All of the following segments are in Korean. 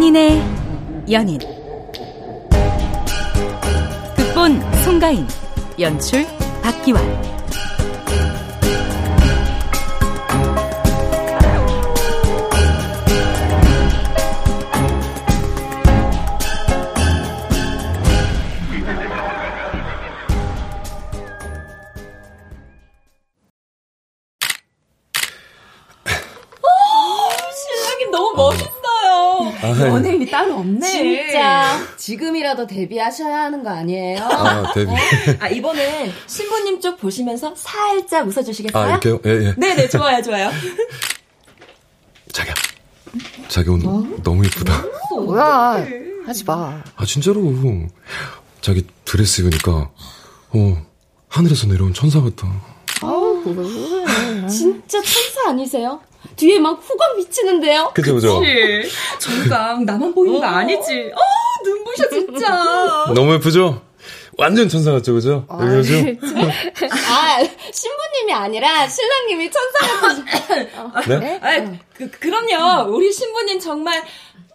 만인의 연인. 극본 송가인 연출 박기환 지금이라도 데뷔하셔야 하는 거 아니에요? 아, 데뷔. 아, 이번엔 신부님 쪽 보시면서 살짝 웃어주시겠어요? 아, 이렇게요? 예, 예. 네네, 좋아요, 좋아요. 자기야. 자기 오늘 어? 너무 예쁘다. 뭐야. 하지 마. 아, 진짜로. 자기 드레스 입으니까, 어, 하늘에서 내려온 천사 같아. 아우, 진짜 천사 아니세요? 뒤에 막 후광 비치는데요. 그죠, 그죠. 정강 나만 보이는 거 어. 아니지? 어, 눈부셔 진짜. 너무 예쁘죠? 완전 천사 같죠, 그죠? 아, 그죠? 아, 신부님이 아니라 신랑님이 천사 같으 네? 아, 그, 그럼요. 우리 신부님 정말,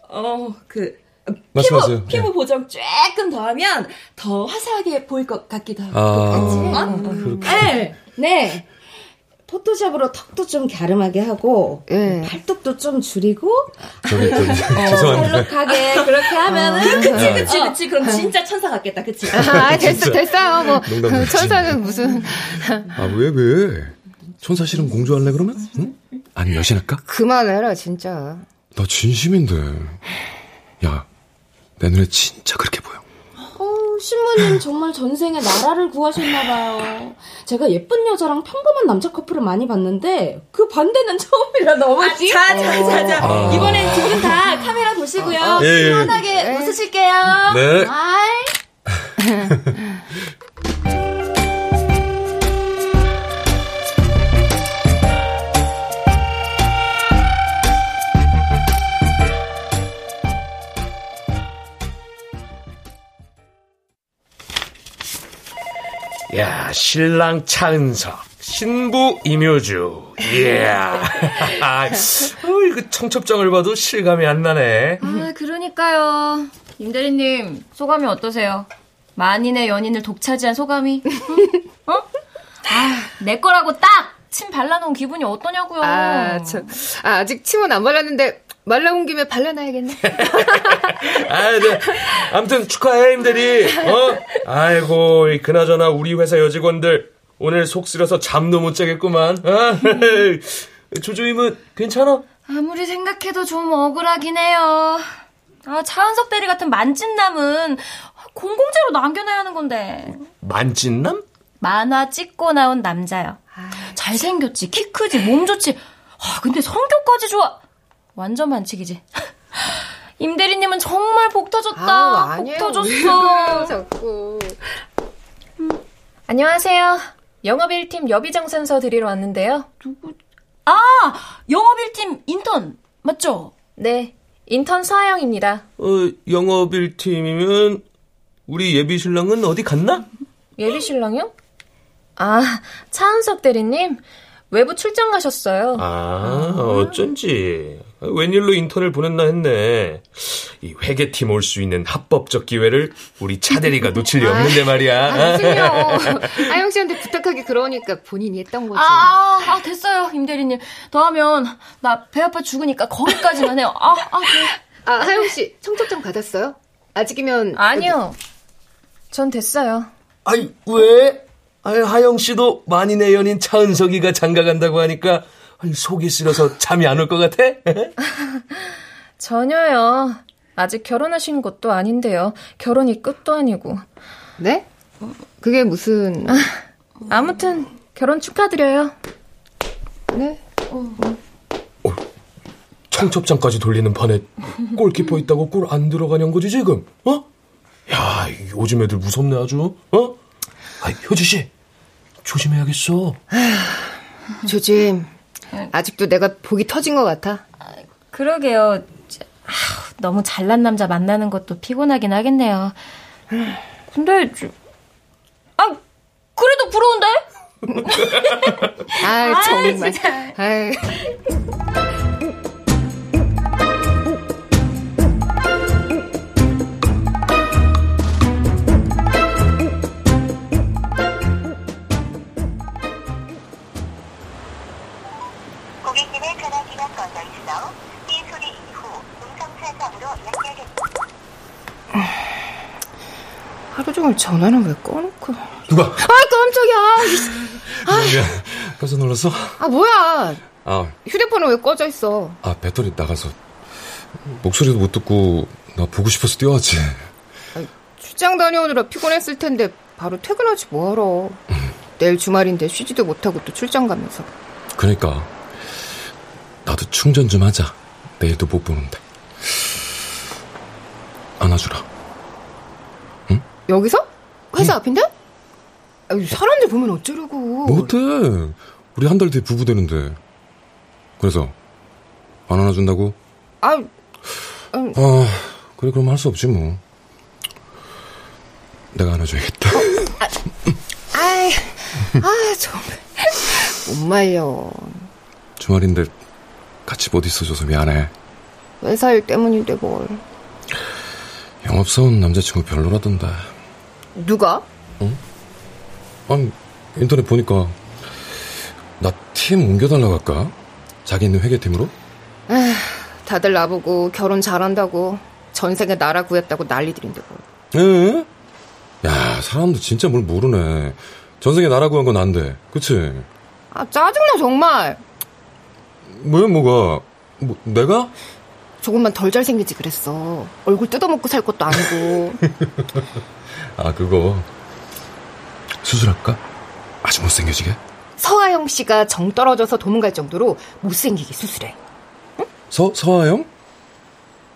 어, 그, 말씀하세요. 피부, 피부 네. 보정 조금 더 하면 더 화사하게 보일 것 같기도 하고. 아, 어? 네. 네. 포토샵으로 턱도 좀 갸름하게 하고 네. 팔뚝도 좀 줄이고 저기 저기 어, 죄송한데 헬록하게 그렇게 하면은 아, 그치 그치 그치 그럼 진짜 천사 같겠다 그치 아 됐어 됐어요 뭐 천사는 무슨 아왜 왜? 천사 실은 공주 할래 그러면? 응? 아니 여신할까? 그만해라 진짜 나 진심인데 야 내 눈에 진짜 그렇게 보여 신부님 정말 전생에 나라를 구하셨나봐요. 제가 예쁜 여자랑 평범한 남자 커플을 많이 봤는데 그 반대는 처음이라 너무 아, 자, 자, 자, 자. 아. 이번엔 두 분 다 카메라 보시고요. 아, 예, 예. 편하게 네. 웃으실게요. 네. 야, 신랑 차은석, 신부 임효주. 이야. 어, 이거 청첩장을 봐도 실감이 안 나네. 아, 그러니까요. 임 대리님, 소감이 어떠세요? 만인의 연인을 독차지한 소감이? 어? 아, 내 거라고 딱! 침 발라놓은 기분이 어떠냐고요. 아, 저, 아, 아직 침은 안 발랐는데 말라온 김에 발라놔야겠네. 아, 네. 아무튼 축하해, 임대리. 어? 아이고, 그나저나 우리 회사 여직원들 오늘 속 쓰려서 잠도 못 자겠구만. 아, 조조임은 괜찮아? 아무리 생각해도 좀 억울하긴 해요. 아, 차은석 대리 같은 만찢남은 공공재로 남겨놔야 하는 건데. 만찢남? 만화 찍고 나온 남자요. 아, 잘생겼지, 키 크지, 몸 좋지. 아, 근데 성격까지 좋아. 완전 반칙이지. 임대리님은 정말 복 터졌다. 아, 복 터졌어. 자꾸. 음. 안녕하세요. 영업 1팀 여비정 선서 드리러 왔는데요. 누구? 아, 영업 1팀 인턴 맞죠? 네, 인턴 서하영입니다. 어, 영업 1팀이면 우리 예비 신랑은 어디 갔나? 예비 신랑이요? 아, 차은석 대리님 외부 출장 가셨어요. 아, 어쩐지. 웬일로 인턴을 보냈나 했네. 이 회계팀 올 수 있는 합법적 기회를 우리 차대리가 놓칠 리 없는데 말이야. 아, 무슨요. 아영 씨한테 부탁하기 그러니까 본인이 했던 거지. 아, 아 됐어요, 임 대리님. 더 하면 나 배 아파 죽으니까 거기까지만 해요. 아, 아, 그래. 아, 하영 씨, 청첩장 받았어요? 아직이면. 아니요. 전 됐어요. 아니, 왜? 아유, 하영 씨도 만인의 연인 차은석이가 장가 간다고 하니까 속이 쓰려서 잠이 안 올 것 같아? 전혀요. 아직 결혼하신 것도 아닌데요. 결혼이 끝도 아니고. 네? 그게 무슨... 아, 무튼 결혼 축하드려요. 네? 어. 어, 청첩장까지 돌리는 판에 골키퍼 있다고 골 안 들어가냐는 거지 지금? 어? 야, 요즘 애들 무섭네 아주. 어? 아, 효지 씨. 조심해야겠어. 조심. 아직도 내가 복이 터진 것 같아. 그러게요. 너무 잘난 남자 만나는 것도 피곤하긴 하겠네요. 근데 아 그래도 부러운데? 아 정말. 아 종일 전화는 왜 꺼놓고. 누가? 아, 깜짝이야. 미안. 깜짝 놀랐어? 아, 뭐야. 아, 휴대폰은 왜 꺼져 있어? 아, 배터리 나가서. 목소리도 못 듣고, 나 보고 싶어서 뛰어왔지. 출장 다녀오느라 피곤했을 텐데, 바로 퇴근하지 뭐하러. 내일 주말인데 쉬지도 못하고 또 출장 가면서. 그러니까. 나도 충전 좀 하자. 내일도 못 보는데. 안아주라. 여기서? 회사 앞인데? 아유, 사람들 보면 어쩌려고. 뭐 어때? 우리 한 달 뒤에 부부 되는데. 그래서, 안 안아준다고? 아, 아, 그래, 그럼 할 수 없지, 뭐. 내가 안아줘야겠다. 아이, 아, 정말. 못 말려. 주말인데 같이 못 있어줘서 미안해. 회사 일 때문인데 뭘. 영업사원 남자친구 별로라던데. 누가? 아니, 인터넷 보니까 나 팀 옮겨달라고 할까? 자기 있는 회계팀으로? 다들 나보고 결혼 잘한다고 전생에 나라 구했다고 난리들인데 뭘. 에? 야, 사람도 진짜 뭘 모르네. 전생에 나라 구한 건 안 돼. 그치? 아, 짜증나, 정말. 뭐야, 뭐가? 뭐, 내가? 조금만 덜 잘생기지 그랬어. 얼굴 뜯어먹고 살 것도 아니고. 아, 그거. 수술할까? 아주 못생겨지게? 서하영 씨가 정 떨어져서 도망 갈 정도로 못생기게 수술해. 서, 서하영?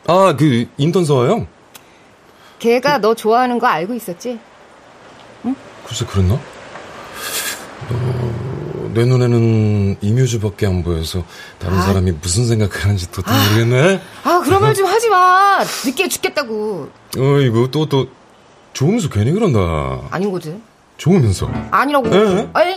아, 그, 인턴 서하영? 걔가 너 좋아하는 거 알고 있었지? 글쎄, 그랬나? 어, 내 눈에는 이뮤즈밖에 안 보여서 다른 사람이 무슨 생각하는지 도통 모르겠네. 아, 그런 말 좀 하지 마. 느끼해 죽겠다고. 어이구, 또, 또, 좋으면서 괜히 그런다. 아니거든. 좋으면서. 아니라고. 에? 아니,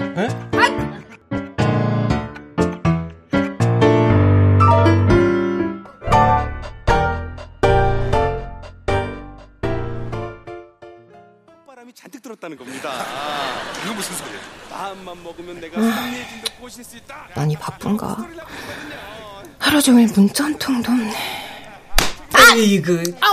바람이 잔뜩 들었다는 겁니다. 이거 무슨 소리야? 마음만 먹으면 내가 상해진도 꼬실 수 있다. 많이 바쁜가? 하루 종일 문자 한 통도 없네. 에이그. 아우, 아버.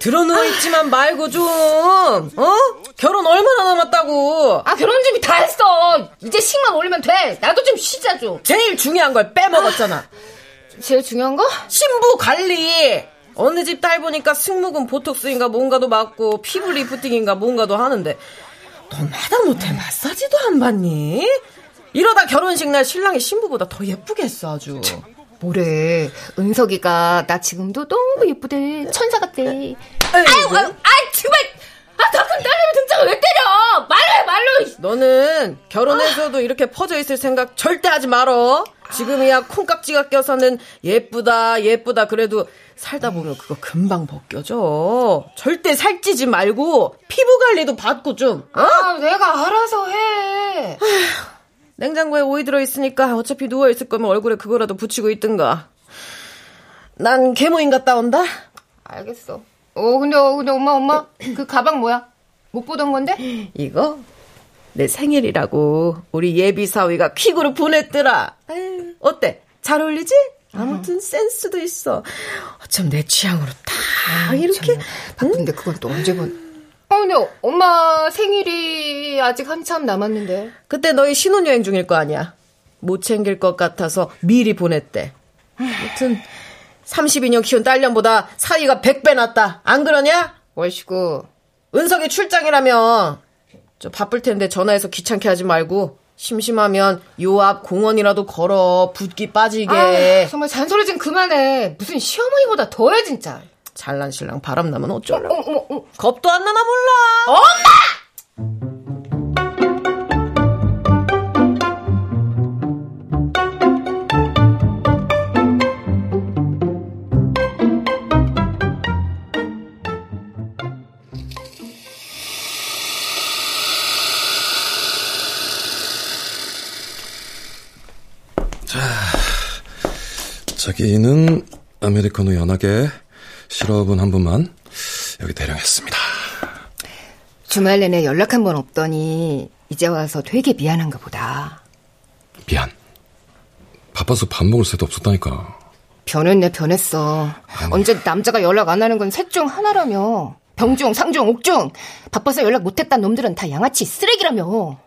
들어누워 있지만 말고 좀, 어? 결혼 얼마나 남았다고? 아, 결혼 준비 다 했어. 이제 식만 올리면 돼. 나도 좀 쉬자 좀. 제일 중요한 걸 빼먹었잖아. 제일 중요한 거? 신부 관리. 어느 집 딸 보니까 승모근 보톡스인가 뭔가도 맞고 피부 리프팅인가 뭔가도 하는데 넌 하다못해 마사지도 안 받니? 이러다 결혼식 날 신랑이 신부보다 더 예쁘겠어 아주. 뭐래. 은석이가 나 지금도 너무 예쁘대. 천사 같대. 아유. 아유, 아, 정말. 아, 더 큰 딸내미 등장을 왜 때려? 말로 해, 말로. 너는 결혼해서도 이렇게 퍼져 있을 생각 절대 하지 말어. 지금이야 콩깍지가 껴서는 예쁘다 예쁘다 그래도 살다 보면 그거 금방 벗겨져. 절대 살찌지 말고 피부 관리도 받고 좀. 어? 아, 내가 알아서 해. 냉장고에 오이 들어 있으니까 어차피 누워 있을 거면 얼굴에 그거라도 붙이고 있든가. 난 계모인 갔다 온다. 알겠어. 어, 근데, 어, 근데 엄마, 엄마. 그 가방 뭐야? 못 보던 건데? 이거 내 생일이라고 우리 예비 사위가 퀵으로 보냈더라. 어때? 잘 어울리지? 아무튼 센스도 있어. 어쩜 내 취향으로 딱 이렇게. 바쁜데 그건 또 언제 본. 아, 근데 엄마 생일이 아직 한참 남았는데. 그때 너희 신혼여행 중일 거 아니야. 못 챙길 것 같아서 미리 보냈대. 아무튼 32년 키운 딸년보다 사위가 100배 낫다. 안 그러냐? 월시고. 은석이 출장이라며. 저 바쁠 텐데 전화해서 귀찮게 하지 말고 심심하면 요 앞 공원이라도 걸어 붓기 빠지게. 아, 정말 잔소리 좀 그만해. 무슨 시어머니보다 더해, 진짜. 잘난 신랑 바람 나면 어쩌려고. 어, 어, 어. 겁도 안 나나 몰라. 자기는 아메리카노 연하게 시럽은 한 분만 여기 대령했습니다. 주말 내내 연락 한 번 없더니 이제 와서 되게 미안한가 보다. 미안. 바빠서 밥 먹을 새도 없었다니까. 변했네, 변했어. 아니. 언제 남자가 연락 안 하는 건 셋 중 하나라며. 병중, 상중, 옥중. 바빠서 연락 못했단 놈들은 다 양아치 쓰레기라며.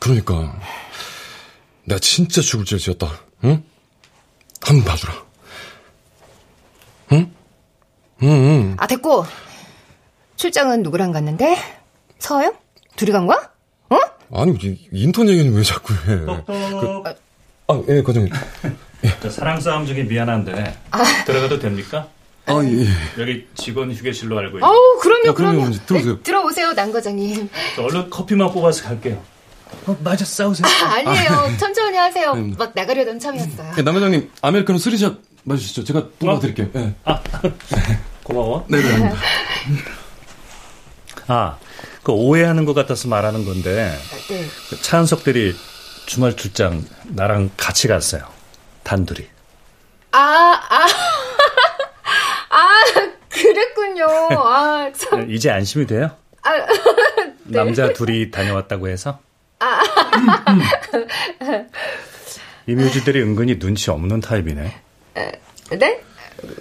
그러니까. 내가 진짜 죽을 죄 지었다. 응? 한 번 봐주라. 응? 응, 응. 아, 됐고. 출장은 누구랑 갔는데? 서영? 둘이 간 거야? 어? 아니, 인턴 얘기는 왜 자꾸 해. 그, 아, 예, 과장님. 예. 사랑 싸움 중에 미안한데 아. 들어가도 됩니까? 아, 예. 여기 직원 휴게실로 알고 있는. 어우, 그럼요, 그럼요. 들어오세요. 네, 들어오세요, 남 과장님. 얼른 커피만 뽑아서 갈게요. 어, 맞아, 싸우세요. 아, 아니에요. 천천히 하세요. 네. 막 나가려던 참이었어요. 네, 남 과장님, 아메리카노 쓰리샷 마주시죠. 제가 뽑아드릴게요. 어? 네. 아, 고마워. 네, 네. 아, 그 오해하는 것 같아서 말하는 건데. 네. 그 차은석들이 주말 출장 나랑 같이 갔어요. 단둘이. 아, 아. 아, 그랬군요. 아, 참. 네, 이제 안심이 돼요? 아, 네. 남자 둘이 다녀왔다고 해서? 아. 이 뮤지들이 은근히 눈치 없는 타입이네. 네?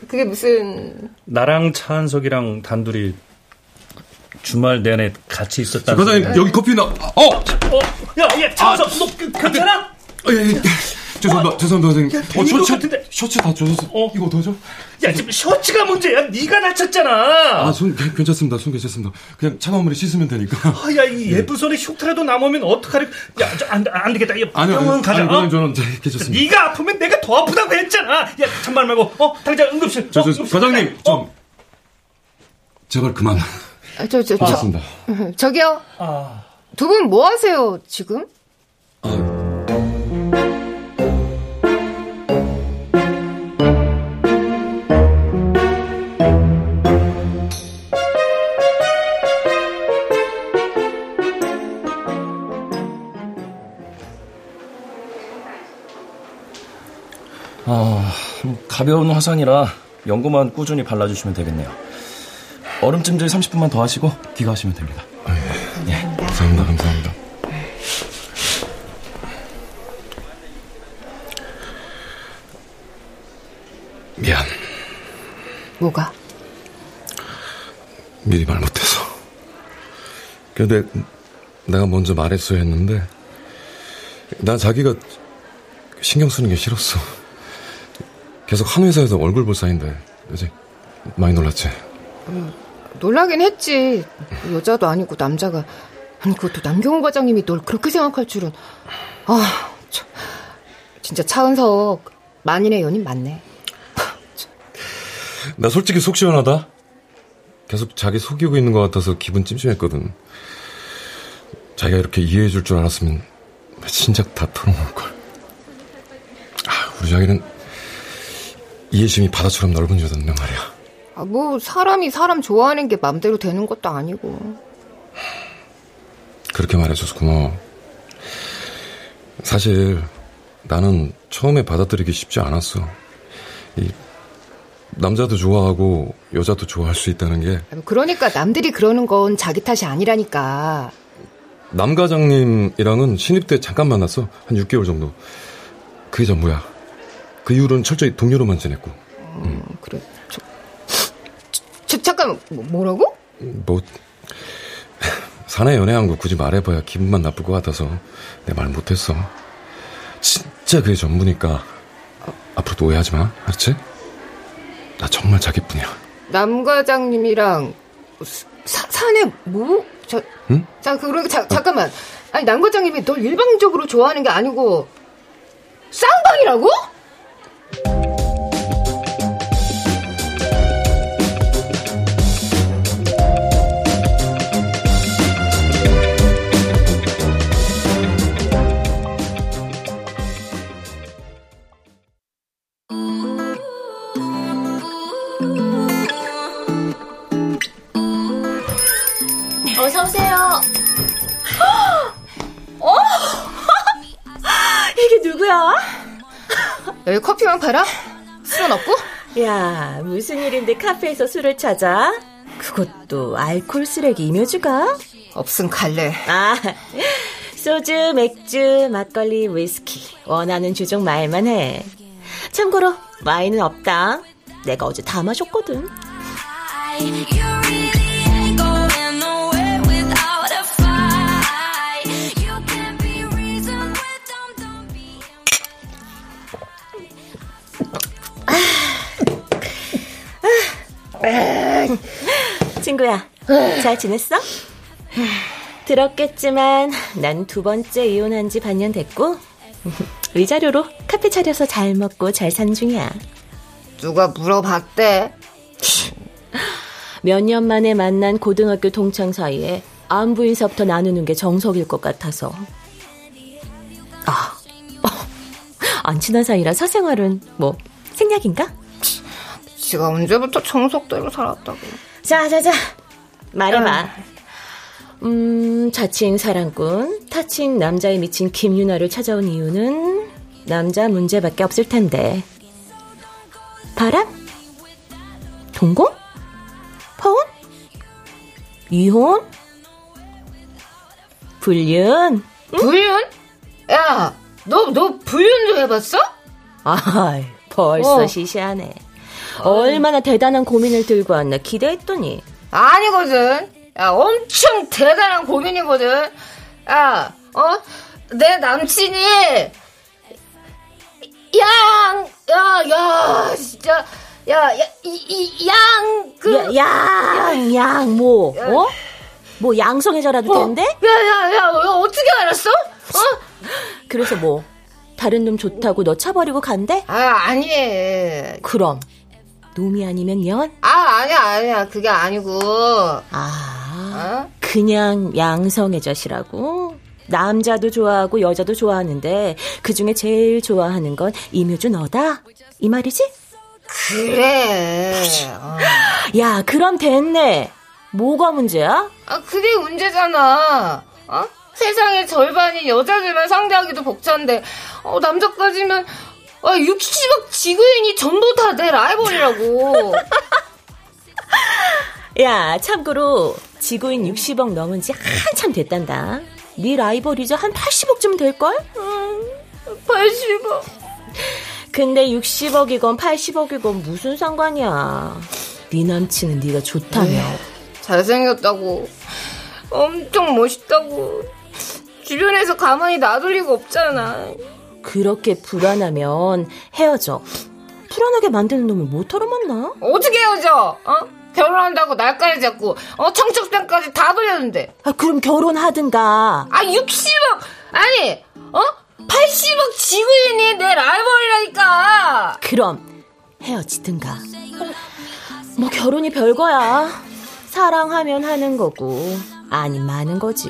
그게 무슨. 나랑 차한석이랑 단둘이 주말 내내 같이 있었다. 과장님, 여기 커피 나, 어! 어! 야, 야, 차한석, 아, 너 괜찮아? 아, 예, 예. 죄송합니다, 어, 죄송합니다, 선생님. 어, 셔츠, 같은데. 셔츠 다 젖었어. 어. 이거 어떡하죠? 야, 지금 셔츠가 문제야. 네가 다쳤잖아. 아, 손, 괜찮습니다. 손 괜찮습니다. 그냥 차가운 물에 씻으면 되니까. 아, 야, 이 예쁜 손에 흉터라도 남으면 어떡하래. 야, 저, 안, 안 되겠다. 야, 아니요, 병원 가자. 아니, 어? 저는 괜찮습니다. 네가 아프면 내가 더 아프다고 했잖아. 야, 참말 말고, 어, 당장 응급실. 저, 저, 어, 과장님, 좀. 어? 제발 그만. 아, 저, 저, 저, 저기요. 아. 두분 뭐 하세요, 지금? 가벼운 화상이라 연고만 꾸준히 발라주시면 되겠네요. 얼음 찜질 30분만 더 하시고 귀가하시면 됩니다. 아, 예. 예. 감사합니다, 감사합니다. 미안. 뭐가? 미리 말 못해서. 근데 내가 먼저 말했어야 했는데, 난 자기가 신경 쓰는 게 싫었어. 계속 한 회사에서 얼굴 볼 사이인데, 그지? 많이 놀랐지? 음, 놀라긴 했지. 여자도 아니고 남자가. 아니, 그것도 남경호 과장님이 널 그렇게 생각할 줄은. 아, 참. 진짜 차은석, 만인의 연인 맞네. 나 솔직히 속 시원하다. 계속 자기 속이고 있는 것 같아서 기분 찜찜했거든. 자기가 이렇게 이해해줄 줄 알았으면 진작 다 털어놓을 걸. 아, 우리 자기는 이해심이 바다처럼 넓은 여자인데 말이야. 아, 뭐 사람이 사람 좋아하는 게 맘대로 되는 것도 아니고. 그렇게 말해줘서 고마워. 사실 나는 처음에 받아들이기 쉽지 않았어. 이 남자도 좋아하고 여자도 좋아할 수 있다는 게. 그러니까 남들이 그러는 건 자기 탓이 아니라니까. 남 과장님이랑은 신입 때 잠깐 만났어. 한 6개월 정도. 그게 전부야. 그 이후로는 철저히 동료로만 지냈고. 음, 음. 그래. 저, 저, 잠깐 뭐, 뭐라고? 뭐 사내 연애한 거 굳이 말해봐야 기분만 나쁠 것 같아서 내 말 못했어. 진짜 그게 전부니까 어. 앞으로도 오해하지 마. 알았지? 나 정말 자기뿐이야. 남 과장님이랑 사, 사내 뭐? 저, 응? 자, 그러니까 자, 잠깐만. 아니 남 과장님이 널 일방적으로 좋아하는 게 아니고 쌍방이라고? 어서 오세요. 어? 이게 누구야? 여기 커피만 팔아? 술은 없고? 야, 무슨 일인데 카페에서 술을 찾아? 그것도 알콜 쓰레기 이묘주가? 없음 갈래. 아, 소주, 맥주, 막걸리, 위스키. 원하는 주종 말만 해. 참고로 와인은 없다. 내가 어제 다 마셨거든. 친구야, 잘 지냈어? 들었겠지만 난 두 번째 이혼한 지 반년 됐고 위자료로 카페 차려서 잘 먹고 잘 산 중이야. 누가 물어봤대? 몇 년 만에 만난 고등학교 동창 사이에 안부 인사부터 나누는 게 정석일 것 같아서. 아, 안 친한 사이라 사생활은 뭐 생략인가? 지가 언제부터 정석대로 살았다고. 자, 자, 자. 말해봐. 음, 자칭 사랑꾼, 타칭 남자에 미친 김유나를 찾아온 이유는 남자 문제밖에 없을 텐데. 바람? 동거? 파혼? 이혼? 불륜? 응? 불륜? 야, 너, 너 불륜도 해봤어? 아, 벌써 어. 시시하네. 얼마나 대단한 고민을 들고 왔나 기대했더니. 아니거든. 야, 엄청 대단한 고민이거든. 야, 어? 내 남친이, 양, 야, 야, 진짜, 야, 야, 이, 이, 양, 그. 야, 양, 양, 뭐, 어? 뭐, 양성애자라도 어? 된대? 야, 야, 야, 어떻게 알았어? 어? 그래서 뭐, 다른 놈 좋다고 너 차버리고 간대? 아, 아니. 그럼, 놈이 아니면 연? 아, 아니야, 아니야. 그게 아니고. 아, 어? 그냥 양성의 젖이라고? 남자도 좋아하고 여자도 좋아하는데 그 중에 제일 좋아하는 건 임효주 너다? 이 말이지? 그래. 어. 야, 그럼 됐네. 뭐가 문제야? 아, 그게 문제잖아. 어? 세상의 절반이 여자들만 상대하기도 벅찬데, 어, 남자까지면 아, 60억 지구인이 전부 다 내 라이벌이라고. 야, 참고로 지구인 60억 넘은 지 한참 됐단다. 네 라이벌이자 한 80억쯤 될걸? 음, 80억. 근데 60억이건 80억이건 무슨 상관이야. 네 남친은 네가 좋다며. 에이, 네, 잘생겼다고. 엄청 멋있다고. 주변에서 가만히 놔둘 리가 없잖아. 그렇게 불안하면 헤어져. 불안하게 만드는 놈을 뭐하러 만나? 어떻게 헤어져? 어? 결혼한다고 날까지 잡고 어 청첩장까지 다 돌렸는데. 아 그럼 결혼하든가. 아 60억 아니 어 80억 지구인이 내 라이벌이라니까. 그럼 헤어지든가. 뭐 결혼이 별거야. 사랑하면 하는 거고 아니 많은 거지.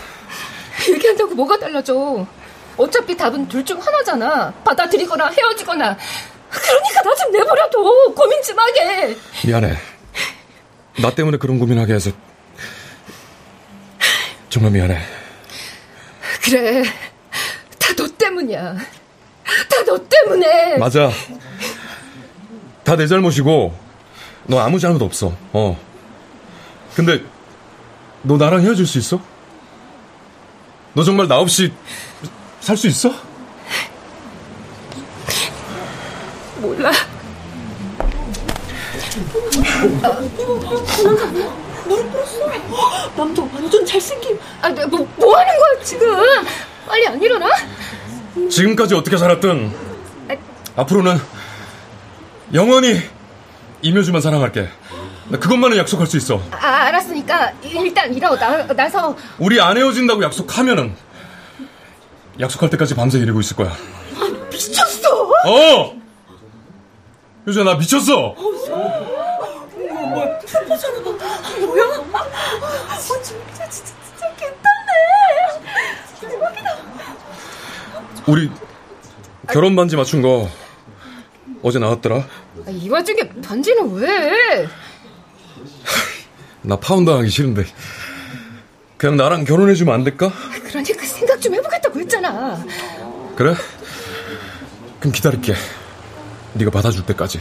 얘기한다고 뭐가 달라져? 어차피 답은 둘 중 하나잖아. 받아들이거나 헤어지거나. 그러니까 나 좀 내버려둬. 고민 좀 하게. 미안해. 나 때문에 그런 고민하게 해서 정말 미안해. 그래. 다 너 때문이야. 다 너 때문에. 맞아. 다 내 잘못이고, 너 아무 잘못 없어. 어. 근데, 너 나랑 헤어질 수 있어? 너 정말 나 없이 살 수 있어? 몰라. 무릎 꿇었어. 남자 완전 잘생김. 아, 뭐, 뭐 하는 거야, 지금? 빨리 안 일어나? 지금까지 어떻게 살았든, 아, 앞으로는 영원히 임효주만 사랑할게. 그것만은 약속할 수 있어. 아, 알았으니까 일단 일어나, 나서. 우리 안 헤어진다고 약속하면은 약속할 때까지 밤새 이러고 있을 거야. 아, 미쳤어? 어! 효주야, 나 미쳤어! 어, 뭐야, 프로포잖아. 뭐야? 어, 진짜, 진짜, 진짜 괜찮네. 대박이다. 우리, 결혼 반지 맞춘 거 어제 나왔더라. 아, 이 와중에 반지는 왜? 나 파혼하기 싫은데 그냥 나랑 결혼해주면 안 될까? 그러니까 생각 좀 해보겠다고 했잖아. 그래? 그럼 기다릴게. 네가 받아줄 때까지.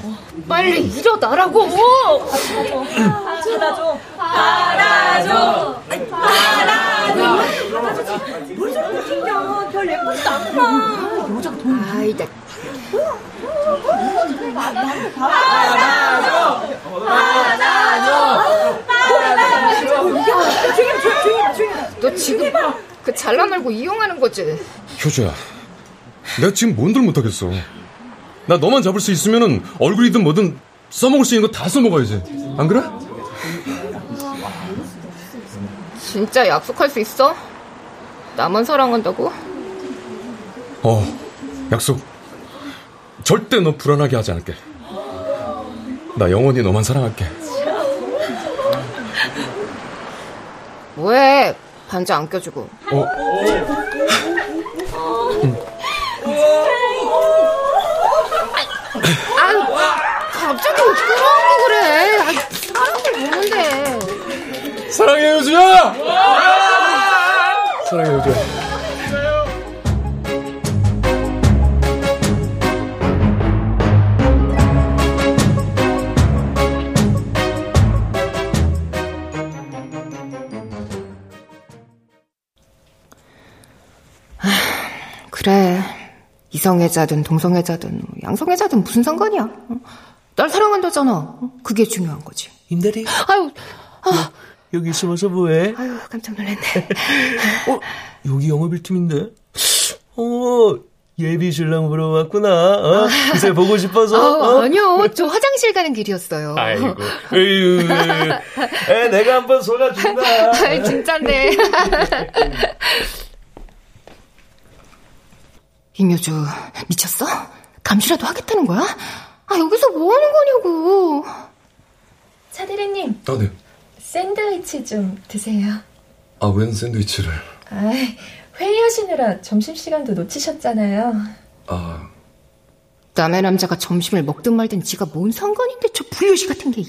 빨리 일어나라고. 받아줘. 받아줘. 받아줘. 받아줘. 뭘 저렇게 튕겨. 별 예쁘지도 않고. 여자가 돈. 아이, 나. 받아줘. 받아줘. 받아줘. 너 지금 그 잘라 말고 이용하는 거지? 효주야, 내가 지금 뭔들 못하겠어. 나 너만 잡을 수 있으면은 얼굴이든 뭐든 써먹을 수 있는 거 다 써먹어야지. 안 그래? 진짜 약속할 수 있어? 나만 사랑한다고? 어, 약속. 절대 너 불안하게 하지 않을게. 나 영원히 너만 사랑할게. 뭐해? 반지 안 껴주고. 어? 아, 갑자기 끌어안고 그래. 아, 사람들 보는데. 사랑해, 효주야! 사랑해, 효주야. 이성애자든 동성애자든 양성애자든 무슨 상관이야. 날 사랑한다잖아. 그게 중요한 거지. 임대리? 아유, 아. 여기 숨어서 뭐해? 아유, 깜짝 놀랐네. 어, 여기 영업일 팀인데? 어, 예비 신랑 보러 왔구나. 어? 그새 보고 싶어서. 아, 어? 아니요. 저 화장실 가는 길이었어요. 아이고. 에휴. 에, 내가 한번 속아준다. 아, 진짠데. 임효주, 미쳤어? 감시라도 하겠다는 거야? 아, 여기서 뭐 하는 거냐고. 차대리님. 아, 네. 샌드위치 좀 드세요. 아, 웬 샌드위치를. 아, 회의하시느라 점심시간도 놓치셨잖아요. 아. 남의 남자가 점심을 먹든 말든 지가 뭔 상관인데 저 불효시 같은 게.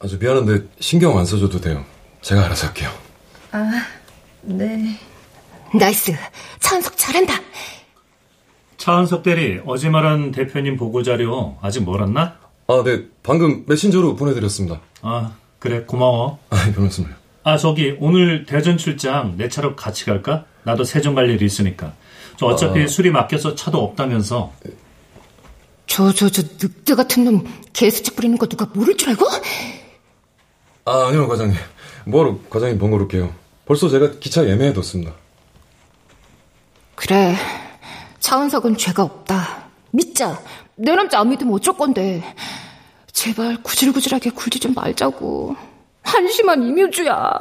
아주 미안한데 신경 안 써줘도 돼요. 제가 알아서 할게요. 아, 네. nice. 차은석 잘한다. 차은석 대리, 어제 말한 대표님 보고 자료 아직 멀었나? 아, 네. 방금 메신저로 보내드렸습니다. 아, 그래, 고마워. 아, 별 말씀을요. 아, 저기, 오늘 대전 출장 내 차로 같이 갈까? 나도 세종 갈 일이 있으니까. 저 어차피 아. 수리 맡겨서 차도 없다면서. 저, 저, 저, 늑대 같은 놈, 개수작 부리는 거 누가 모를 줄 알고? 아, 아니요, 과장님. 뭐하러 과장님 번거롭게요. 벌써 제가 기차 예매해뒀습니다. 그래. 차은석은 죄가 없다. 믿자. 내 남자 안 믿으면 어쩔 건데. 제발 구질구질하게 굴지 좀 말자고. 한심한 임효주야.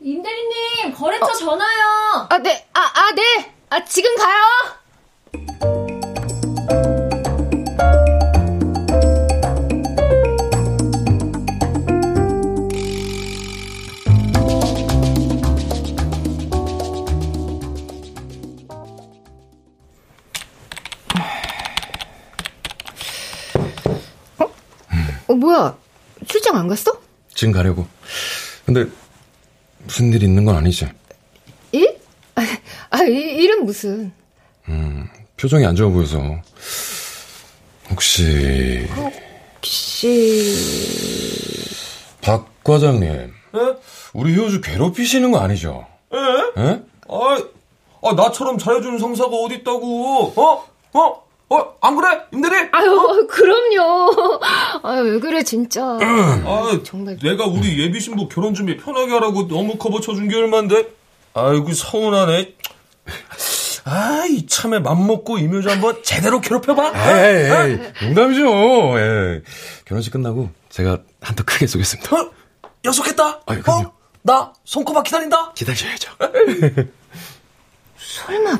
임대리님, 거래처 전화요. 아, 네. 아, 아, 네. 아, 지금 가요. 어, 뭐야? 출장 안 갔어? 지금 가려고. 근데 무슨 일이 있는 건 아니지? 일? 아, 아 일, 일은 무슨? 음, 표정이 안 좋아 보여서. 혹시 혹시 박 과장님, 우리 효주 괴롭히시는 거 아니죠? 에? 에? 아, 아, 나처럼 잘해주는 상사가 어딨다고. 어? 어? 어? 안 그래? 임대리? 아유, 그럼요. 아유, 왜 그래, 진짜. 아, 정말. 내가 우리 예비 신부 결혼 준비 편하게 하라고 너무 커버 쳐준 게 얼만데? 아이고, 서운하네. 아, 이참에 맘먹고 이묘주 한번 제대로 괴롭혀봐. 에이, 에이, 농담이죠. 예. 결혼식 끝나고 제가 한턱 크게 쏘겠습니다. 어? 약속했다? 아유, 그럼요. 어? 나 손꼽아 기다린다? 기다려야죠. 설마,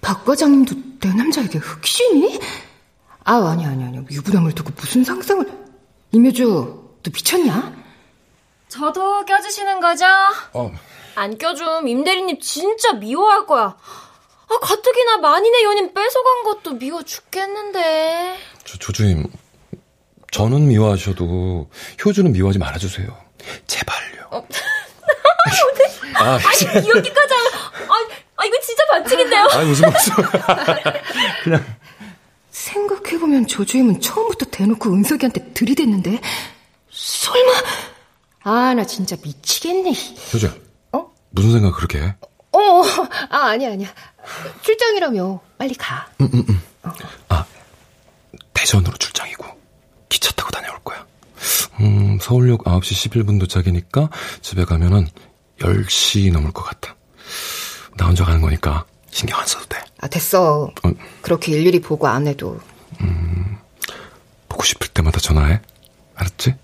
박 과장님도 내 남자에게 흑신이? 아, 아니, 아니, 아니. 유부남을 두고 무슨 상상을. 임효주, 너 미쳤냐? 저도 껴주시는 거죠? 어. 안 껴줌 임대리님 진짜 미워할 거야. 아, 아, 가뜩이나 만인의 연인 뺏어간 것도 미워 죽겠는데. 조, 조주임, 저는 미워하셔도 효주는 미워하지 말아주세요. 제발요. 어. 아, 아니, 여기까지 하면, 아, 아, 이거 진짜 반칙인데요? 아, 무슨 말씀. 그냥. 생각해보면 조주임은 처음부터 대놓고 은석이한테 들이댔는데, 설마, 아, 나 진짜 미치겠네. 효주. 어? 무슨 생각 그렇게 해? 어, 아, 아니야, 아니야. 출장이라며. 빨리 가. 음, 음, 음. 어. 아, 대전으로 출장이고, 기차 타고 다녀올 거야. 음, 서울역 9시 11분 도착이니까 집에 가면은 10시 넘을 것 같아. 나 혼자 가는 거니까 신경 안 써도 돼. 아, 됐어. 어. 그렇게 일일이 보고 안 해도. 음, 보고 싶을 때마다 전화해. 알았지?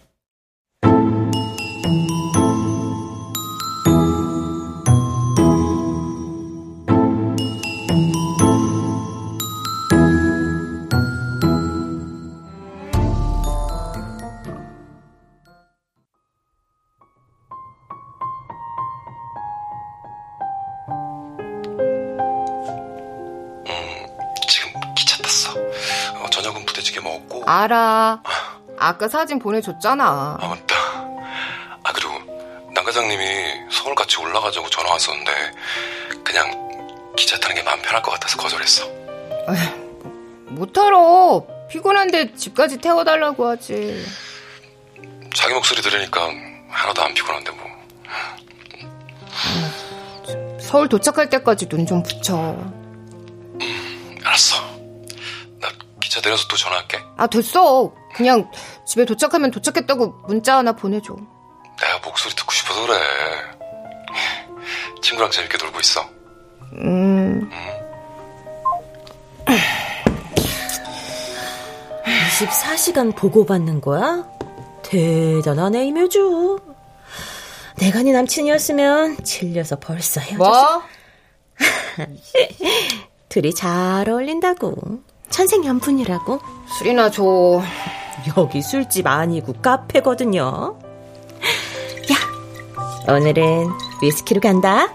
아까 사진 보내줬잖아. 아, 맞다. 아, 그리고, 남 과장님이 서울 같이 올라가자고 전화 왔었는데, 그냥 기차 타는 게 마음 편할 것 같아서 거절했어. 못 타러. 피곤한데 집까지 태워달라고 하지. 자기 목소리 들으니까 하나도 안 피곤한데 뭐. 서울 도착할 때까지 눈 좀 붙여. 음, 알았어. 기차 내려서 또 전화할게. 아, 됐어. 그냥 집에 도착하면 도착했다고 문자 하나 보내줘. 내가 목소리 듣고 싶어서 그래. 친구랑 재밌게 놀고 있어. 음. 음. 24시간 보고받는 거야? 대단하네, 이묘주. 내가 네 남친이었으면 질려서 벌써 헤어졌어. 뭐? 둘이 잘 어울린다고. 천생연분이라고? 술이나 줘. 여기 술집 아니고 카페거든요. 야, 오늘은 위스키로 간다.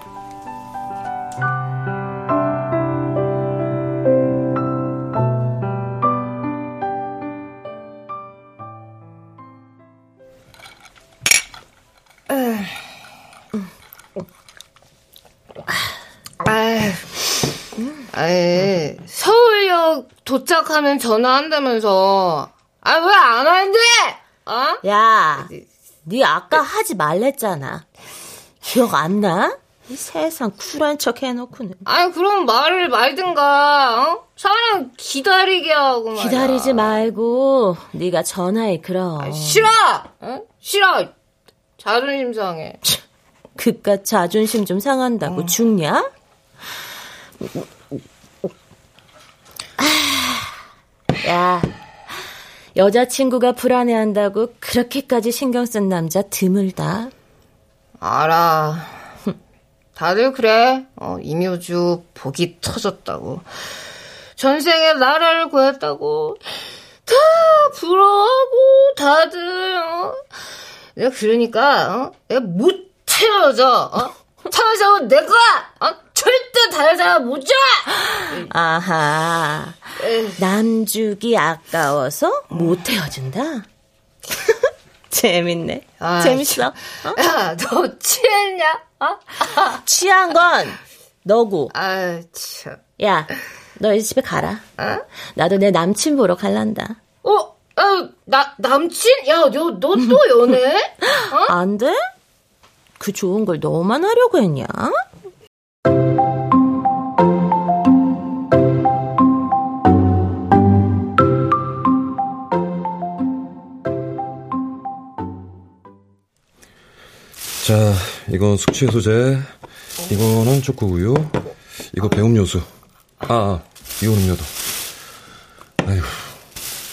도착하면 전화한다면서. 아, 왜 안 하는데? 어? 야, 네 아까 하지 말랬잖아. 기억 안 나? 이 세상 쿨한 척 해놓고는. 아니, 그럼 말을 말든가, 어? 사람 기다리게 하고 말이야. 기다리지 말고, 네가 전화해, 그럼. 아, 싫어! 어? 싫어! 자존심 상해. 그깟 자존심 좀 상한다고 어. 죽냐? 야, 여자친구가 불안해한다고 그렇게까지 신경 쓴 남자 드물다. 알아. 다들 그래. 어, 이묘주 복이 터졌다고. 전생에 나라를 구했다고. 다 부러워하고 다들 어? 내가 그러니까 어? 내가 못 태워져. 어? 태워져 내가 어? 절대 다른 사람 못 줘. 아하. 남주기 아까워서 못 헤어진다? 재밌네. 아, 재밌어. 어? 야, 너 취했냐? 어? 취한 건 너고. 아, 참. 야, 너 이제 집에 가라. 어? 나도 내 남친 보러 갈란다. 어? 어, 나, 남친? 야, 너, 너 또 연애? 어? 안 돼? 그 좋은 걸 너만 하려고 했냐? 자, 이건 숙취 해소제, 이거는 초코우유, 이거 배움 요수. 아, 아 이온 음료도. 아휴,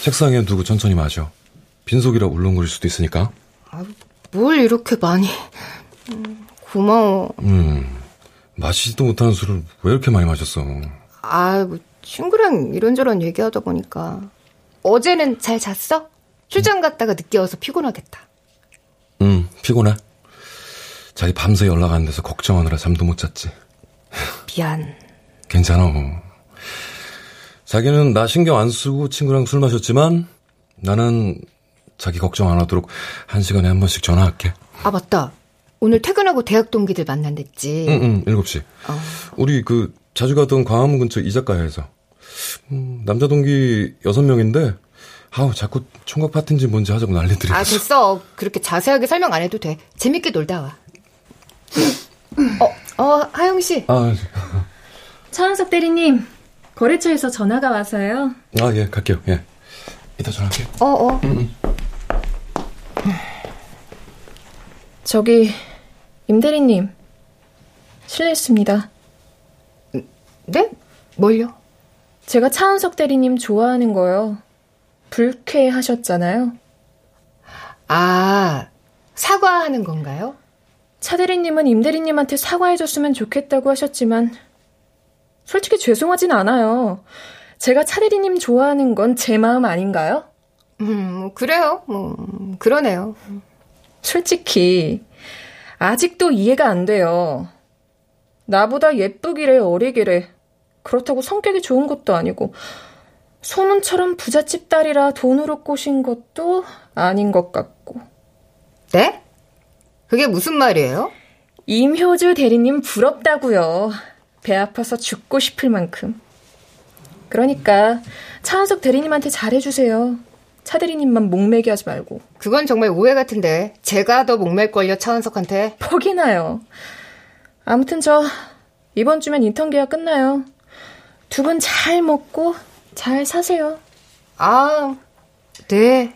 책상에 두고 천천히 마셔. 빈속이라 울렁거릴 수도 있으니까. 아, 뭘 이렇게 많이. 음, 고마워. 음, 마시지도 못하는 술을 왜 이렇게 많이 마셨어? 아, 뭐, 친구랑 이런저런 얘기하다 보니까. 어제는 잘 잤어? 출장 갔다가 늦게 와서 피곤하겠다. 응, 피곤해. 자기 밤새 연락 안 돼서 걱정하느라 잠도 못 잤지. 미안. 괜찮아. 자기는 나 신경 안 쓰고 친구랑 술 마셨지만 나는 자기 걱정 안 하도록 한 시간에 한 번씩 전화할게. 아, 맞다. 오늘 퇴근하고 대학 동기들 만난댔지. 응, 응, 7시. 어. 우리 그 자주 가던 광화문 근처 이자카야에서. 음, 남자 동기 6명인데 아우 자꾸 총각 파티인지 뭔지 하자고 난리들이. 아 됐어. 그렇게 자세하게 설명 안 해도 돼. 재밌게 놀다 와. 어, 어 하영 씨. 아, 차은석 대리님 거래처에서 전화가 와서요. 아 예, 갈게요. 예. 이따 전화할게요. 어, 어. 응, 응. 저기 임 대리님 실례했습니다. 네? 뭘요? 제가 차은석 대리님 좋아하는 거요. 불쾌하셨잖아요. 아, 사과하는 건가요? 차 대리님은 임 대리님한테 사과해줬으면 좋겠다고 하셨지만, 솔직히 죄송하진 않아요. 제가 차 대리님 좋아하는 건 제 마음 아닌가요? 음, 그래요. 뭐, 그러네요. 솔직히, 아직도 이해가 안 돼요. 나보다 예쁘기래 어리기래. 그렇다고 성격이 좋은 것도 아니고, 소문처럼 부잣집 딸이라 돈으로 꼬신 것도 아닌 것 같고. 네? 그게 무슨 말이에요? 임효주 대리님 부럽다고요. 배 아파서 죽고 싶을 만큼. 그러니까 차은석 대리님한테 잘해주세요. 차 대리님만 목매게 하지 말고. 그건 정말 오해 같은데 제가 더 목맬걸요 차은석한테. 퍽이나요. 아무튼 저 이번 주면 인턴 계약 끝나요. 두 분 잘 먹고 잘 사세요. 아, 네.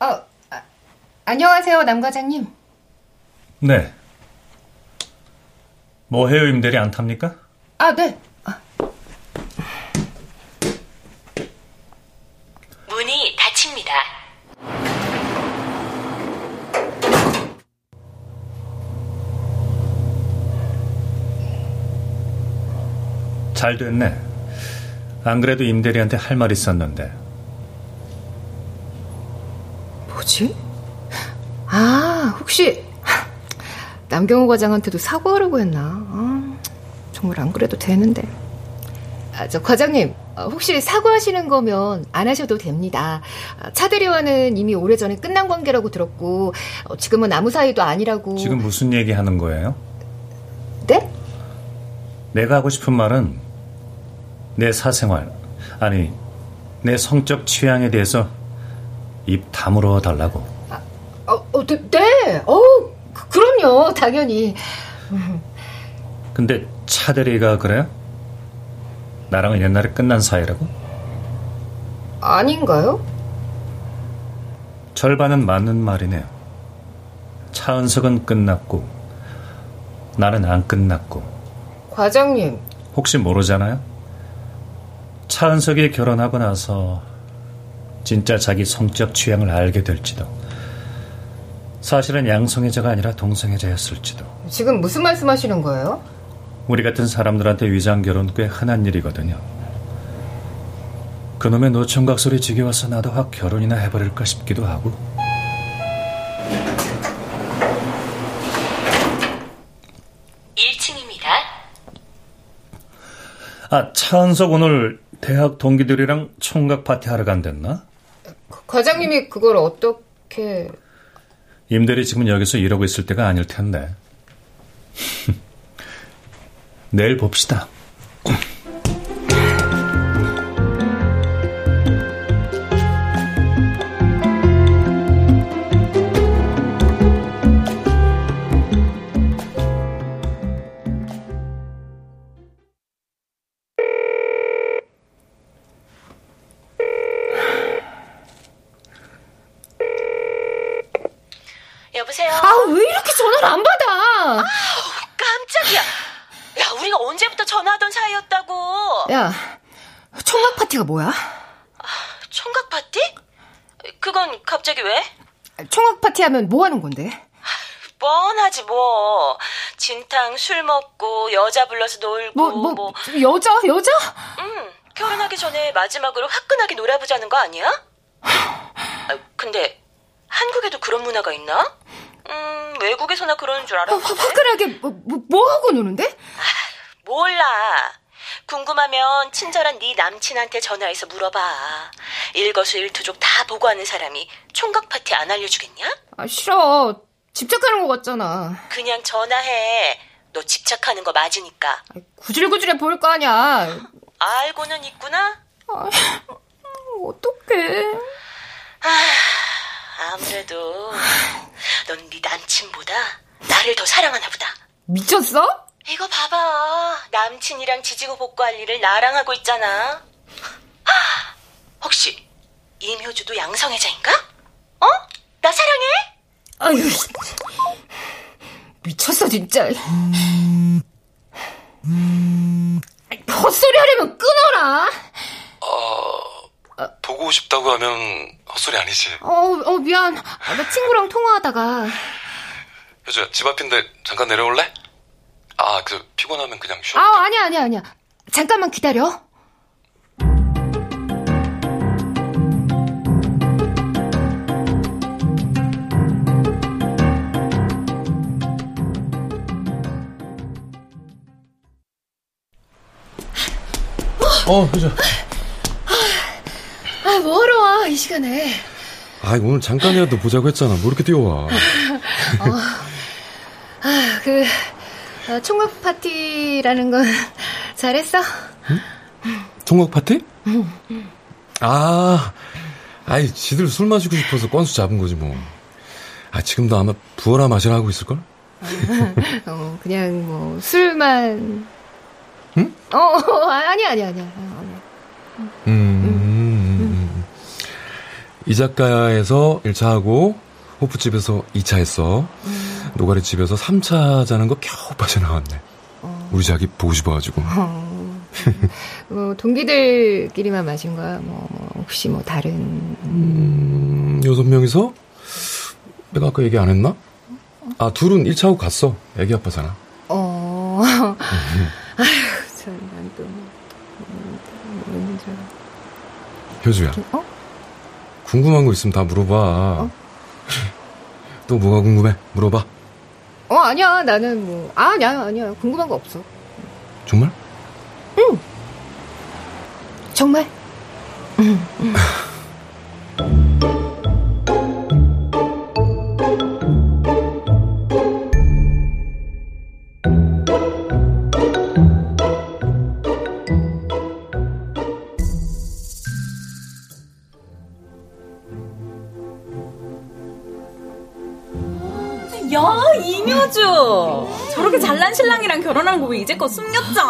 어, 아, 안녕하세요, 남 과장님. 네. 뭐 해요, 임 대리 안 탑니까? 아, 네. 아. 문이 닫힙니다. 잘 됐네. 안 그래도 임대리한테 할 말 있었는데. 뭐지? 아, 혹시 남경호 과장한테도 사과하라고 했나? 아, 정말 안 그래도 되는데. 아, 저 과장님, 혹시 사과하시는 거면 안 하셔도 됩니다. 차 대리와는 이미 오래전에 끝난 관계라고 들었고 어, 지금은 아무 사이도 아니라고. 지금 무슨 얘기 하는 거예요? 네? 내가 하고 싶은 말은 내 사생활, 아니, 내 성적 취향에 대해서 입 다물어 달라고. 아, 어, 어, 네, 네. 어, 그, 그럼요, 당연히. 근데 차 대리가 그래요? 나랑은 옛날에 끝난 사이라고? 아닌가요? 절반은 맞는 말이네요. 차은석은 끝났고, 나는 안 끝났고. 과장님. 혹시 모르잖아요? 차은석이 결혼하고 나서 진짜 자기 성적 취향을 알게 될지도. 사실은 양성애자가 아니라 동성애자였을지도. 지금 무슨 말씀 하시는 거예요? 우리 같은 사람들한테 위장 결혼 꽤 흔한 일이거든요. 그놈의 노총각 소리 지겨워서 나도 확 결혼이나 해버릴까 싶기도 하고. 아, 차은석 오늘 대학 동기들이랑 총각 파티 하러 간댔나? 과장님이 그걸 어떻게... 임대리 지금 여기서 이러고 있을 때가 아닐 텐데. 내일 봅시다. 하면 뭐 하는 건데? 뻔하지 뭐. 진탕 술 먹고 여자 불러서 놀고 뭐, 뭐, 뭐. 여자? 여자? 응. 결혼하기 전에 마지막으로 화끈하게 놀아보자는 거 아니야? 아, 근데 한국에도 그런 문화가 있나? 음, 외국에서나 그러는 줄 알았는데. 화끈하게 뭐, 뭐, 뭐 하고 노는데? 아, 몰라. 궁금하면 친절한 네 남친한테 전화해서 물어봐. 일거수일투족 다 보고 하는 사람이 총각 파티 안 알려주겠냐? 아 싫어. 집착하는 것 같잖아. 그냥 전화해. 너 집착하는 거 맞으니까. 구질구질해 보일 거 아니야. 알고는 있구나? 아, 어떡해. 아, 아무래도 넌 네 남친보다 나를 더 사랑하나 보다. 미쳤어? 이거 봐봐. 남친이랑 지지고 볶고할 일을 나랑 하고 있잖아. 혹시 임효주도 양성애자인가? 어? 나 사랑해? 아유, 미쳤어 진짜. 헛소리 하려면 끊어라. 어, 보고 싶다고 하면 헛소리 아니지. 어, 어 미안. 아, 나 친구랑 통화하다가. 효주야, 집 앞인데 잠깐 내려올래? 아, 그 피곤하면 그냥 쉬어. 아, 아니야, 아니야, 아니야. 잠깐만 기다려. 어, 효주. 아, 뭐하러 와, 이 시간에. 아, 오늘 잠깐이라도 보자고 했잖아. 뭐 이렇게 뛰어와. 어. 아, 그, 어, 총각 파티라는 건 잘했어? 응? 총각 파티? 응. 아, 아이, 지들 술 마시고 싶어서 건수 잡은 거지, 뭐. 아, 지금도 아마 부어라 마시라 하고 있을걸? 어, 그냥 뭐, 술만. 응? 어, 어 아니야, 아니야, 아니야. 아니야. 음, 음, 음, 이 작가에서 1차 하고, 호프집에서 2차 했어. 음. 노가리 집에서 3차 자는 거 겨우 빠져나왔네. 어. 우리 자기 보고 싶어가지고. 어. 뭐, 동기들끼리만 마신 거야? 뭐, 뭐 혹시 뭐, 다른. 음, 여섯 명이서? 내가 아까 얘기 안 했나? 아, 둘은 1차 하고 갔어. 애기 아빠잖아. 어. 아휴, 참, 난 또. 뭐, 효주야. 어? 궁금한 거 있으면 다 물어봐. 어? 또 뭐가 궁금해? 물어봐. 어, 아니야. 나는 뭐. 아, 아니야, 아니야. 궁금한 거 없어. 정말? 응. 정말? 응. 저렇게 잘난 신랑이랑 결혼한 거 왜 이제껏 숨겼죠?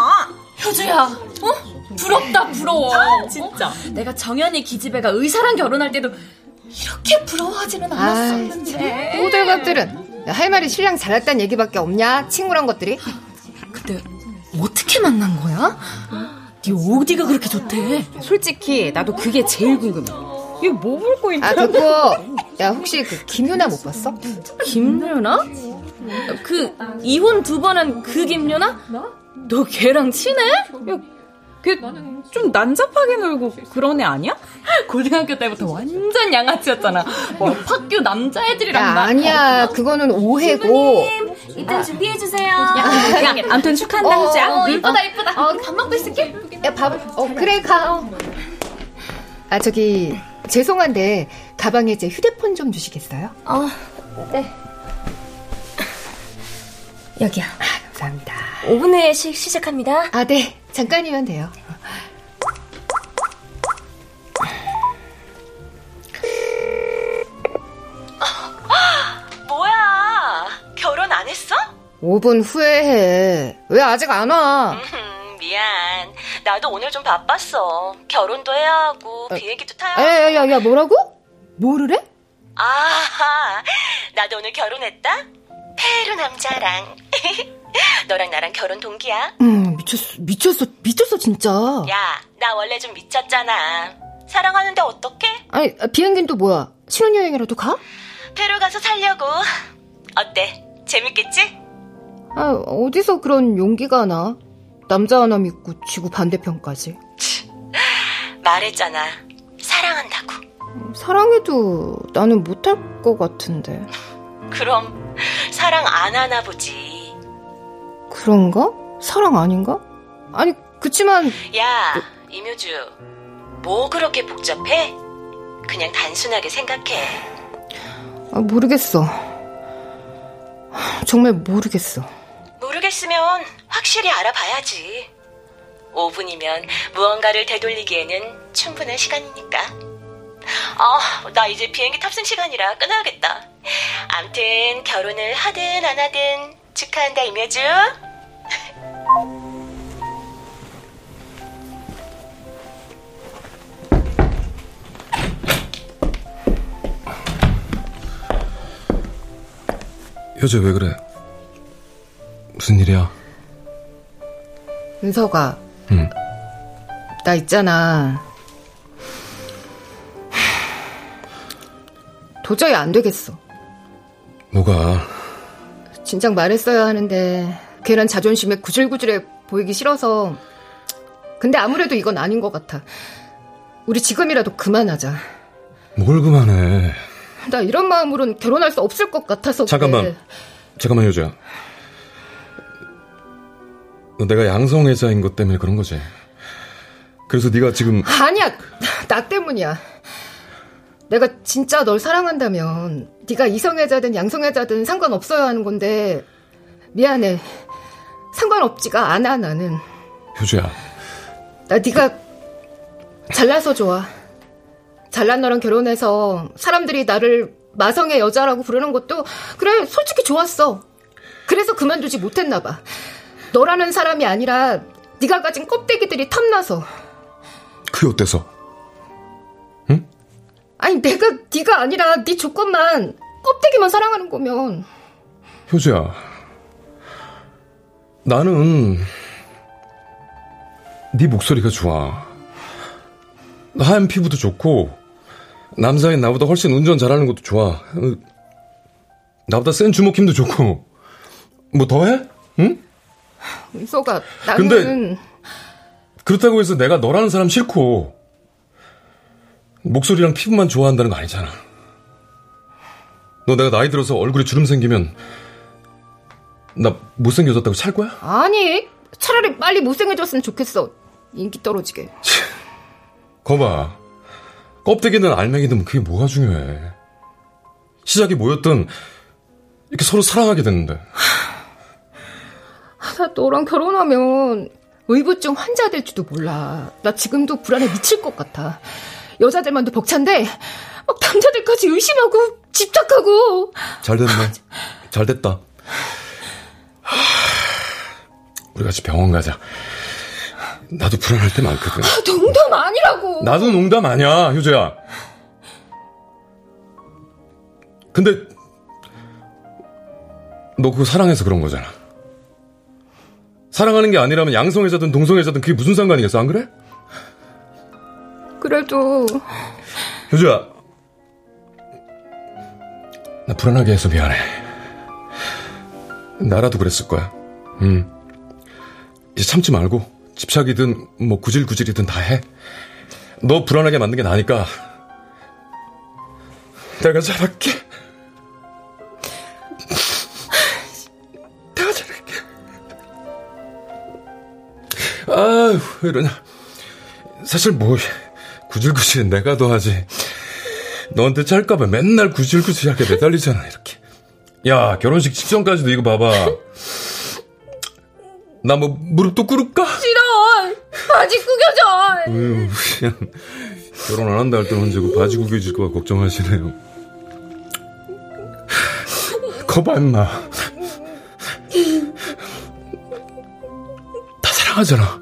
효주야 어? 부럽다 부러워 아, 진짜 어? 내가 정연이 기집애가 의사랑 결혼할 때도 이렇게 부러워하지는 않았었는데 호들갑들은 할 말이 신랑 잘났다는 얘기밖에 없냐 친구란 것들이 근데 어떻게 만난 거야? 네 어디가 그렇게 좋대? 솔직히 나도 그게 제일 궁금해 이게 뭐 볼고 있냐? 아 됐고 야 혹시 그 김유나 못 봤어? 김유나? 그 이혼 두 번 한 그 김유나? 너 걔랑 친해? 야, 걔좀 난잡하게 놀고 그런 애 아니야? 고등학교 때부터 완전 양아치였잖아. 옆 학교 남자애들이랑 야, 아니야. 그거는 오해고. 이따 준비해 주세요. 야, 야, 아무튼 축하한다, 효자. 어, 어, 이쁘다, 이쁘다. 어, 밥 먹고 있을게. 야, 밥, 어, 그래, 가. 아, 저기, 죄송한데, 가방에 제 휴대폰 좀 주시겠어요? 어, 네. 여기요. 아, 감사합니다. 5분 후에 시, 시작합니다. 아, 네. 잠깐이면 돼요. 뭐야? 결혼 안 했어? 5분 후에 해. 왜 아직 안 와? 음, 미안. 나도 오늘 좀 바빴어. 결혼도 해야 하고, 비행기도 타야 하고. 야, 야, 야, 뭐라고? 뭐를 해? 아, 나도 오늘 결혼했다? 페루 남자랑. 너랑 나랑 결혼 동기야? 응, 미쳤어, 미쳤어, 미쳤어, 진짜. 야, 나 원래 좀 미쳤잖아. 사랑하는데 어떡해? 아니, 비행기는 또 뭐야? 신혼여행이라도 가? 페루 가서 살려고. 어때? 재밌겠지? 아, 어디서 그런 용기가 나? 남자 하나 믿고 지구 반대편까지. 말했잖아. 사랑한다고. 사랑해도 나는 못할 것 같은데. 그럼 사랑 안 하나 보지. 그런가? 사랑 아닌가? 아니, 그치만. 야, 이묘주. 뭐 그렇게 복잡해? 그냥 단순하게 생각해. 아, 모르겠어. 정말 모르겠어. 모르겠으면 확실히 알아봐야지. 5분이면 무언가를 되돌리기에는 충분한 시간이니까. 아, 나 이제 비행기 탑승 시간이라 끊어야겠다. 암튼 결혼을 하든 안 하든 축하한다, 이매주. 효재 왜 그래? 무슨 일이야? 은서가. 응. 나 있잖아. 도저히 안 되겠어. 뭐가? 진작 말했어야 하는데 괜한 자존심에 구질구질해 보이기 싫어서. 근데 아무래도 이건 아닌 것 같아. 우리 지금이라도 그만하자. 뭘 그만해? 나 이런 마음으론 결혼할 수 없을 것 같아서 잠깐만. 그래. 잠깐만. 너 내가 양성애자인 것 때문에 그런 거지. 그래서 네가 지금 아니야. 나 때문이야. 내가 진짜 널 사랑한다면 네가 이성애자든 양성애자든 상관없어야 하는 건데 미안해. 상관없지가 않아 나는. 효재야. 나 네가 잘나서 좋아. 잘난 너랑 결혼해서 사람들이 나를 마성의 여자라고 부르는 것도 그래 솔직히 좋았어. 그래서 그만두지 못했나 봐. 너라는 사람이 아니라 네가 가진 껍데기들이 탐나서. 그게 어때서? 아니 내가 네가 아니라 네 조건만 껍데기만 사랑하는 거면 효재야. 나는 네 목소리가 좋아. 하얀 피부도 좋고 남자인 나보다 훨씬 운전 잘하는 것도 좋아. 나보다 센 주먹 힘도 좋고 뭐 더해? 응? 은서가 나는 근데 그렇다고 해서 내가 너라는 사람 싫고 목소리랑 피부만 좋아한다는 거 아니잖아. 너 내가 나이 들어서 얼굴에 주름 생기면 나 못생겨졌다고 찰 거야? 아니 차라리 빨리 못생겨졌으면 좋겠어. 인기 떨어지게. 거봐. 껍데기든 알맹이든 그게 뭐가 중요해. 시작이 뭐였든 이렇게 서로 사랑하게 됐는데. 나 너랑 결혼하면 의부증 환자 될지도 몰라. 나 지금도 불안해 미칠 것 같아. 여자들만도 벅찬데 막 남자들까지 의심하고 집착하고. 잘 됐네. 잘 됐다. 하, 우리 같이 병원 가자. 나도 불안할 때 많거든. 아, 농담 아니라고. 나도 농담 아니야, 효재야. 근데 너 그거 사랑해서 그런 거잖아. 사랑하는 게 아니라면 양성애자든 동성애자든 그게 무슨 상관이겠어, 안 그래? 그래도 효주야, 나 불안하게 해서 미안해. 나라도 그랬을 거야. 음. 이제 참지 말고 집착이든 뭐 구질구질이든 다 해. 너 불안하게 만든 게 나니까 내가 잘할게. 내가 잘할게. 아휴, 왜 이러냐. 사실 뭐 구질구질은 내가 더 하지. 너한테 찰까봐 맨날 구질구질하게 매달리잖아, 이렇게. 야, 결혼식 직전까지도 이거 봐봐. 나 뭐 무릎도 꿇을까? 싫어. 바지 구겨져. 어휴, 그냥 결혼 안 한다 할 때는 언제고 바지 구겨질까봐 걱정하시네요. 거봐, 임마. 다 사랑하잖아.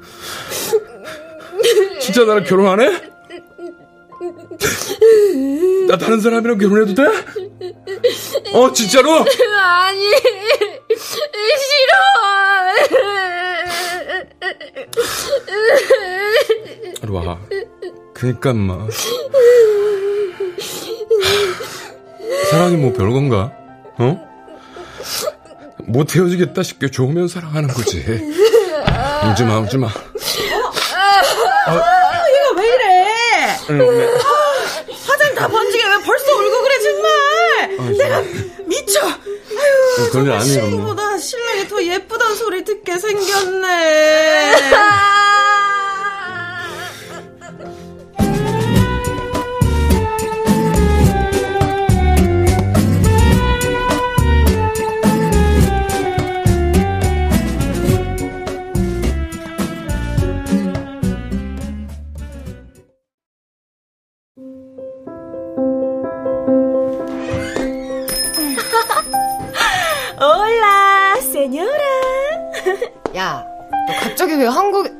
진짜 나랑 결혼 안 해? 나 다른 사람이랑 결혼해도 돼? 어, 진짜로? 아니, 싫어. 이리 와. 그니까, 임마. 사랑이 뭐 별건가? 어? 못 헤어지겠다 싶게 좋으면 사랑하는 거지. 울지 마, 울지 마. 아. 아, 화장 다 번지게 왜 벌써 울고 그래 정말? 아, 내가 미쳐. 아유, 정말 신부보다 신랑이 더 예쁘단 소리 듣게 생겼네. 왜 한국에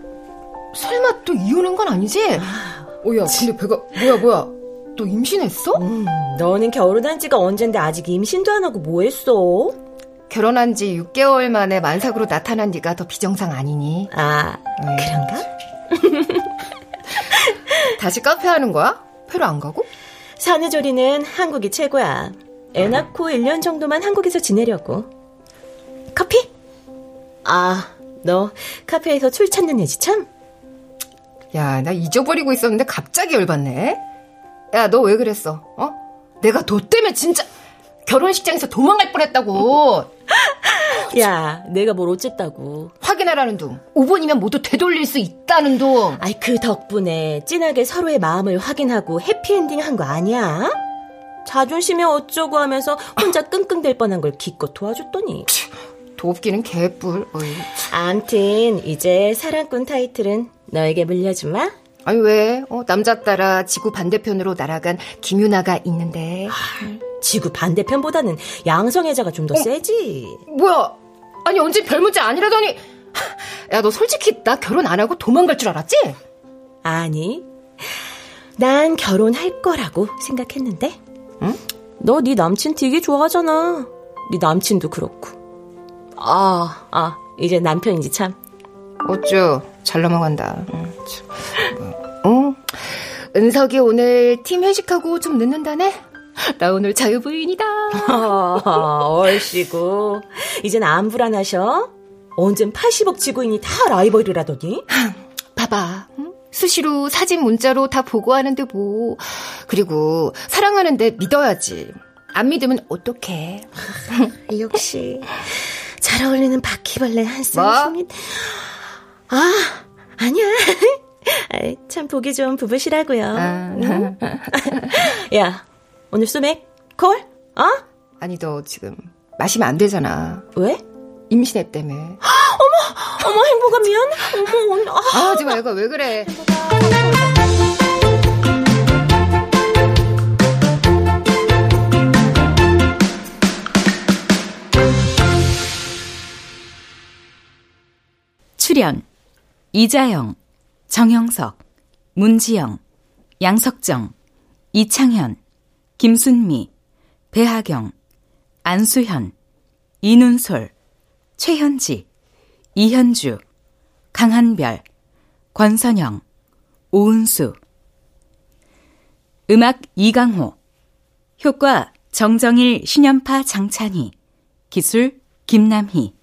설마 또 이혼한 건 아니지? 오야 근데 배가 뭐야 뭐야 또 임신했어? 음, 너는 결혼한 지가 언젠데 아직 임신도 안 하고 뭐 했어? 결혼한 지 6개월 만에 만삭으로 나타난 네가 더 비정상 아니니? 아 네. 그런가? 다시 카페 하는 거야? 페루 안 가고? 사내조리는 한국이 최고야. 애 낳고 1년 정도만 한국에서 지내려고. 커피? 아, 너 카페에서 술 찾는 애지 참? 야, 나 잊어버리고 있었는데 갑자기 열받네. 야, 너 왜 그랬어? 어? 내가 너 때문에 진짜 결혼식장에서 도망갈 뻔했다고. 야, 내가 뭘 어쨌다고. 확인하라는 둥. 5분이면 모두 되돌릴 수 있다는 둥. 아이, 그 덕분에 진하게 서로의 마음을 확인하고 해피엔딩 한 거 아니야? 자존심이 어쩌고 하면서 혼자 끙끙댈 뻔한 걸 기껏 도와줬더니. 돕기는 개뿔. 어이. 암튼 이제 사랑꾼 타이틀은 너에게 물려주마. 아니 왜? 어, 남자 따라 지구 반대편으로 날아간 김유나가 있는데. 아, 지구 반대편보다는 양성애자가 좀더 어, 세지. 뭐야? 아니 언제 별 문제 아니라더니. 야 너 솔직히 나 결혼 안 하고 도망갈 줄 알았지? 아니. 난 결혼할 거라고 생각했는데. 응? 너 네 남친 되게 좋아하잖아. 네 남친도 그렇고. 아, 아, 이제 남편인지 참. 어쭈, 잘 넘어간다. 응. 어? 은석이 오늘 팀 회식하고 좀 늦는다네? 나 오늘 자유부인이다. 얼씨구. 이젠 안 불안하셔? 언젠 80억 지구인이 다 라이벌이라더니? 봐봐. 수시로 사진 문자로 다 보고하는데 뭐. 그리고 사랑하는데 믿어야지. 안 믿으면 어떡해. 역시 잘 어울리는 바퀴벌레 한 쌍입니다. 뭐? 아, 아니야. 참 보기 좋은 부부시라고요. 아. 응? 야, 오늘 소맥 콜? 어? 아니 너 지금 마시면 안 되잖아. 왜? 임신했다며. 어머, 어머 행복아 미안. 어머, 아, 아 하지 말고 왜 그래. 출연 이자영, 정영석, 문지영, 양석정, 이창현, 김순미, 배하경, 안수현, 이눈솔, 최현지, 이현주, 강한별, 권선영, 오은수. 음악 이강호. 효과 정정일, 신연파, 장찬희. 기술 김남희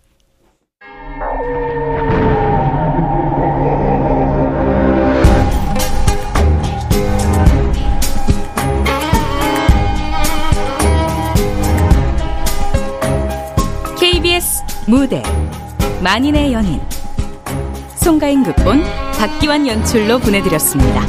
무대 만인의 연인 송가인 극본 박기환 연출로 보내드렸습니다.